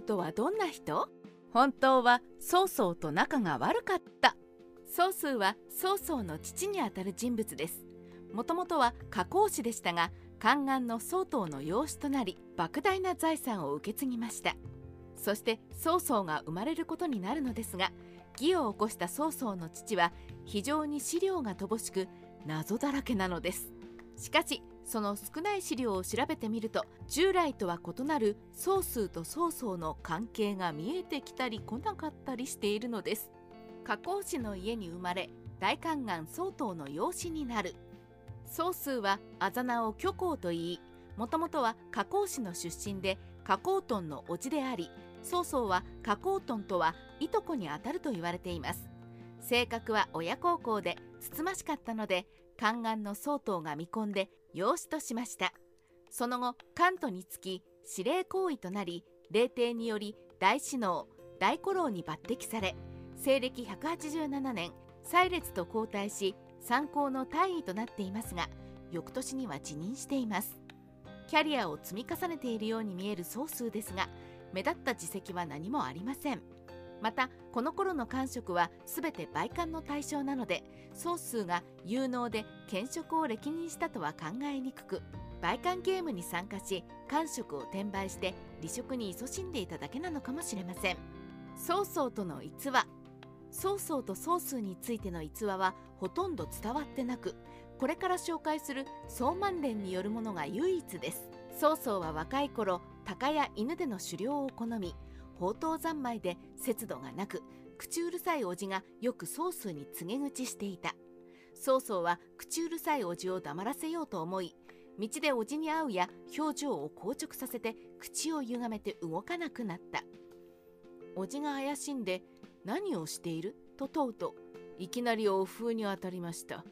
ーとはどんな人？本当は曹操と仲が悪かった。曹操は曹操の父にあたる人物です。もともとは加工師でしたが宦官の曹洞の養子となり莫大な財産を受け継ぎました。そして曹操が生まれることになるのですが義を起こした曹操の父は非常に資料が乏しく謎だらけなのです。しかしその少ない資料を調べてみると従来とは異なる総数と曹操の関係が見えてきたり来なかったりしているのです。加工師の家に生まれ大宦官曹洞の養子になる。曹数はあざ名を虚構といいもともとは加工師の出身で加工トンの叔父であり曹操は加工トンとはいとこにあたると言われています。性格は親孝行でつつましかったので宦官の曹洞が見込んで養子としました。その後関東につき司令行為となり霊帝により大司能大古老に抜擢され西暦187年祭列と交代し参考の大尉となっていますが翌年には辞任しています。キャリアを積み重ねているように見える総数ですが目立った実績は何もありません。またこの頃の官職は全て売官の対象なので総数が有能で兼職を歴任したとは考えにくく売官ゲームに参加し官職を転売して離職に勤しんでいただけなのかもしれません。曹操との逸話曹操と曹数についての逸話はほとんど伝わってなくこれから紹介する曹万連によるものが唯一です。曹操は若い頃鷹や犬での狩猟を好み宝刀三昧で節度がなく口うるさい叔父がよく曹数に告げ口していた。曹操は口うるさい叔父を黙らせようと思い道で叔父に会うや表情を硬直させて口を歪めて動かなくなった。叔父が怪しんで何をしている？と問うといきなりお風に当たりました。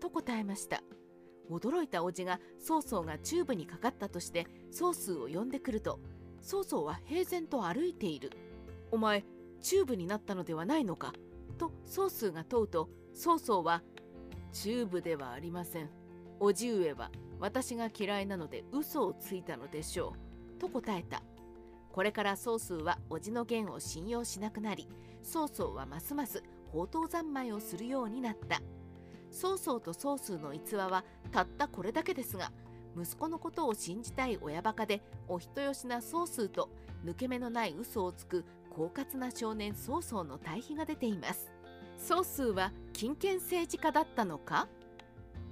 と答えました。驚いた叔父が曹操がチューブにかかったとして曹数を呼んでくると曹操は平然と歩いている。お前チューブになったのではないのか？と曹嵩が問うと曹操はチューブではありません。叔父上は私が嫌いなので嘘をついたのでしょう。と答えた。これから曹嵩は叔父の言を信用しなくなり曹操はますます放蕩三昧をするようになった。曹操と曹嵩の逸話はたったこれだけですが息子のことを信じたい親バカでお人よしな曹数と抜け目のない嘘をつく狡猾な少年曹操の対比が出ています。曹数は金権政治家だったのか？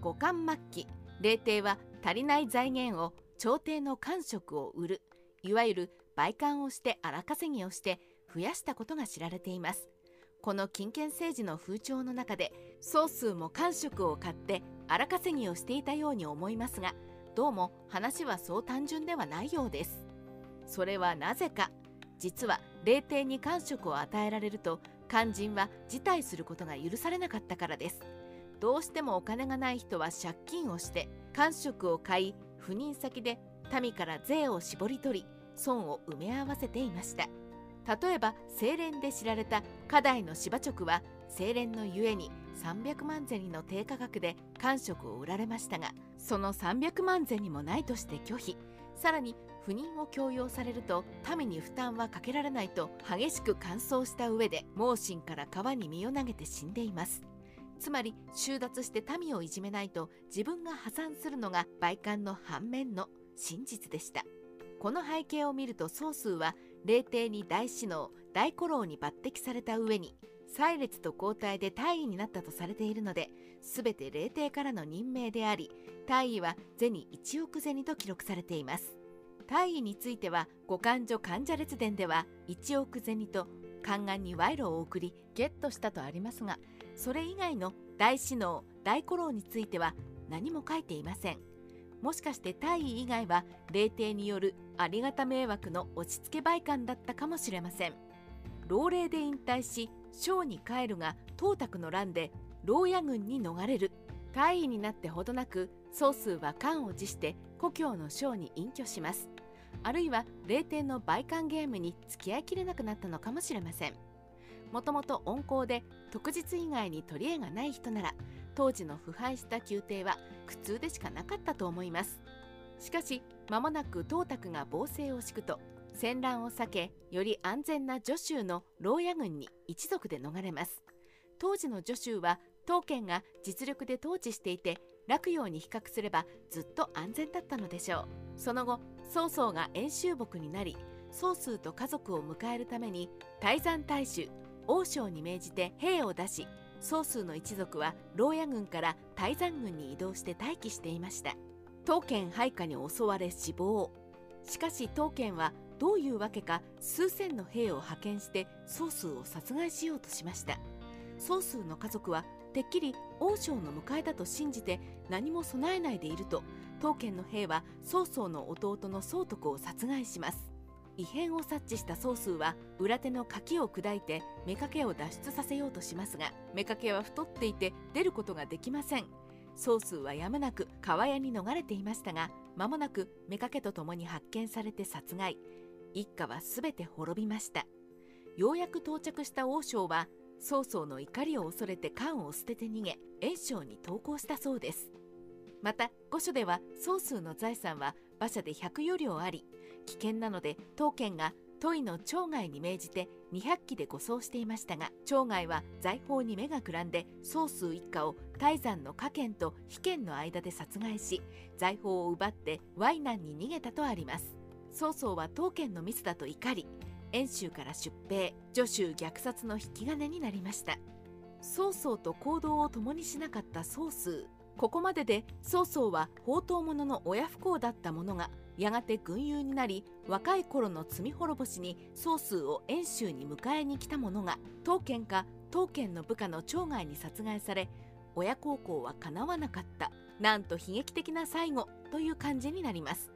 五冠末期霊帝は足りない財源を朝廷の官職を売る。いわゆる売官をして荒稼ぎをして増やしたことが知られています。この金権政治の風潮の中で総数も官職を買って荒稼ぎをしていたように思いますがどうも話はそう単純ではないようです。それはなぜか実は霊帝に官職を与えられると肝心は辞退することが許されなかったからです。どうしてもお金がない人は借金をして官職を買い赴任先で民から税を絞り取り損を埋め合わせていました。例えば清廉で知られた花大の芝直は清廉のゆえに300万銭の低価格で官職を売られましたがその300万銭もないとして拒否。さらに不妊を強要されると民に負担はかけられないと激しく乾燥した上で盲信から川に身を投げて死んでいます。つまり収奪して民をいじめないと自分が破産するのが売官の反面の真実でした。この背景を見ると宗数は霊帝に大司能大古老に抜擢された上に祭列と交代で大尉になったとされているので全て霊帝からの任命であり大尉は銭1億銭と記録されています。大尉については五感所患者列伝では1億銭と宦官に賄賂を送りゲットしたとありますがそれ以外の大司能大古老については何も書いていません。もしかして大尉以外は霊帝によるありがた迷惑の落ち着け売官だったかもしれません。老齢で引退し省に帰るが東卓の乱で牢屋軍に逃れる。大尉になってほどなく総数は官を辞して故郷の省に隠居します。あるいは霊帝の売官ゲームに付き合いきれなくなったのかもしれません。もともと温厚で特日以外に取り柄がない人なら当時の腐敗した宮廷は苦痛でしかなかったと思います。しかし間もなく董卓が暴政を敷くと戦乱を避けより安全な徐州の牢屋軍に一族で逃れます。当時の徐州は当県が実力で統治していて洛陽に比較すればずっと安全だったのでしょう。その後曹操が遠州牧になり曹数と家族を迎えるために泰山大衆王将に命じて兵を出し曹数の一族は牢屋軍から泰山軍に移動して待機していました。当県配下に襲われ死亡。しかし当県はどういうわけか数千の兵を派遣して曹数を殺害しようとしました。曹数の家族はてっきり王将の迎えだと信じて何も備えないでいると当県の兵は曹操の弟の曹徳を殺害します。異変を察知した宗数は裏手の柿を砕いて妾を脱出させようとしますが妾は太っていて出ることができません。宗数はやむなく川屋に逃れていましたが間もなく妾と共に発見されて殺害。一家は全て滅びました。ようやく到着した王将は曹操の怒りを恐れて缶を捨てて逃げ袁紹に投降したそうです。また御所では宗数の財産は馬車で100余両あり危険なので当県が都井の町外に命じて200機で護送していましたが町外は財宝に目がくらんで宗数一家を泰山の家県と非県の間で殺害し財宝を奪って淮南に逃げたとあります。曹操は当県のミスだと怒り遠州から出兵助州虐殺の引き金になりました。曹操と行動を共にしなかった曹数ここまでで曹操は宝刀者の親不幸だったものがやがて軍友になり若い頃の罪滅ぼしに宗数を遠州に迎えに来た者が当県か当県の部下の町外に殺害され親孝行はかなわなかった。なんと悲劇的な最後という感じになります。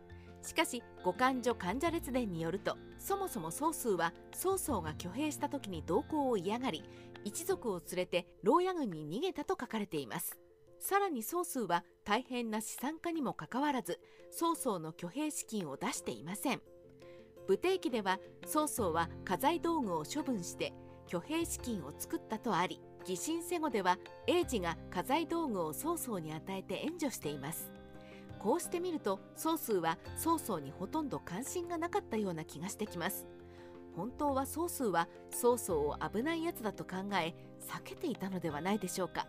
しかし五感所患者列伝によるとそもそも宗数は曹操が挙兵した時に同行を嫌がり一族を連れて牢屋軍に逃げたと書かれています。さらに宗数は大変な資産家にもかかわらず曹操の挙兵資金を出していません。武帝記では曹操は家財道具を処分して挙兵資金を作ったとあり義神瀬語では英治が家財道具を曹操に与えて援助しています。こうしてみると曹数は曹操にほとんど関心がなかったような気がしてきます。本当は曹数は曹操を危ないやつだと考え避けていたのではないでしょうか。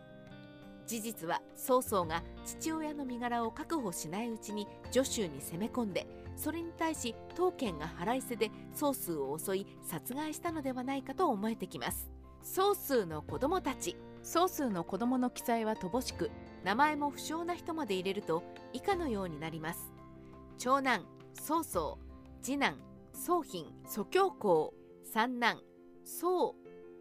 事実は曹操が父親の身柄を確保しないうちに徐州に攻め込んでそれに対し当県が腹いせで曹数を襲い殺害したのではないかと思えてきます。曹数の子供たち曹数の子供の記載は乏しく名前も不詳な人まで入れると以下のようになります。長男曹操。次男宗品蘇教公。三男宋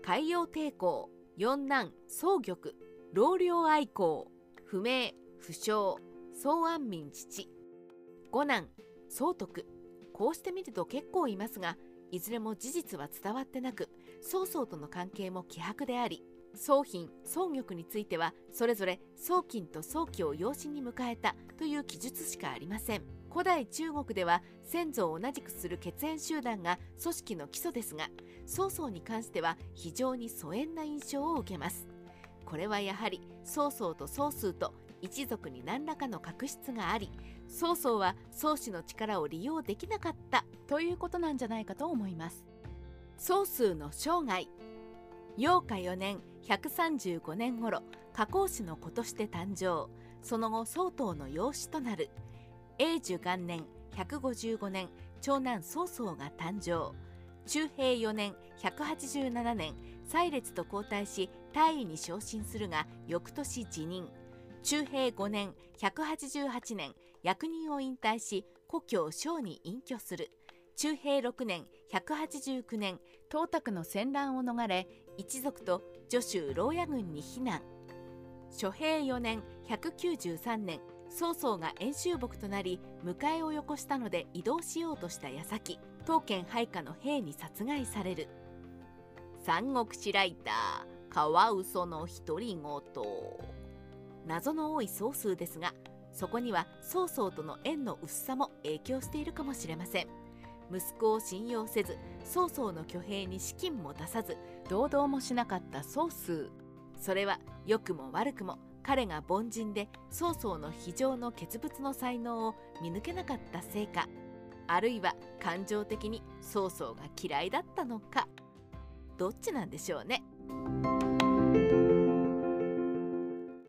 海洋帝公。四男宗玉。老領愛好不明不詳。宋安民父。五男総徳。こうして見ると結構いますがいずれも事実は伝わってなく曹操との関係も希薄であり宗品宗玉についてはそれぞれ宗金と宗貴を養子に迎えたという記述しかありません。古代中国では先祖を同じくする血縁集団が組織の基礎ですが曹操に関しては非常に疎遠な印象を受けます。これはやはり曹操と曹数と一族に何らかの確執があり曹操は曹氏の力を利用できなかったということなんじゃないかと思います。曹数の生涯。陽華4年135年頃加工氏の子として誕生。その後曹洞の養子となる。永寿元年155年長男曹操が誕生。中平4年187年祭列と交代し大尉に昇進するが翌年辞任。中平5年188年役人を引退し故郷小に隠居する。中平6年189年東卓の戦乱を逃れ一族と助州牢屋軍に避難。諸平4年193年曹操が遠州牧となり迎えをよこしたので移動しようとした矢先当県配下の兵に殺害される。三国志ライターカワウソの独り言。謎の多い総数ですがそこには曹操との縁の薄さも影響しているかもしれません。息子を信用せず曹操の挙兵に資金も出さず堂々もしなかった曹数。それは良くも悪くも彼が凡人で曹操の非常の傑物の才能を見抜けなかったせいかあるいは感情的に曹操が嫌いだったのか。どっちなんでしょうね。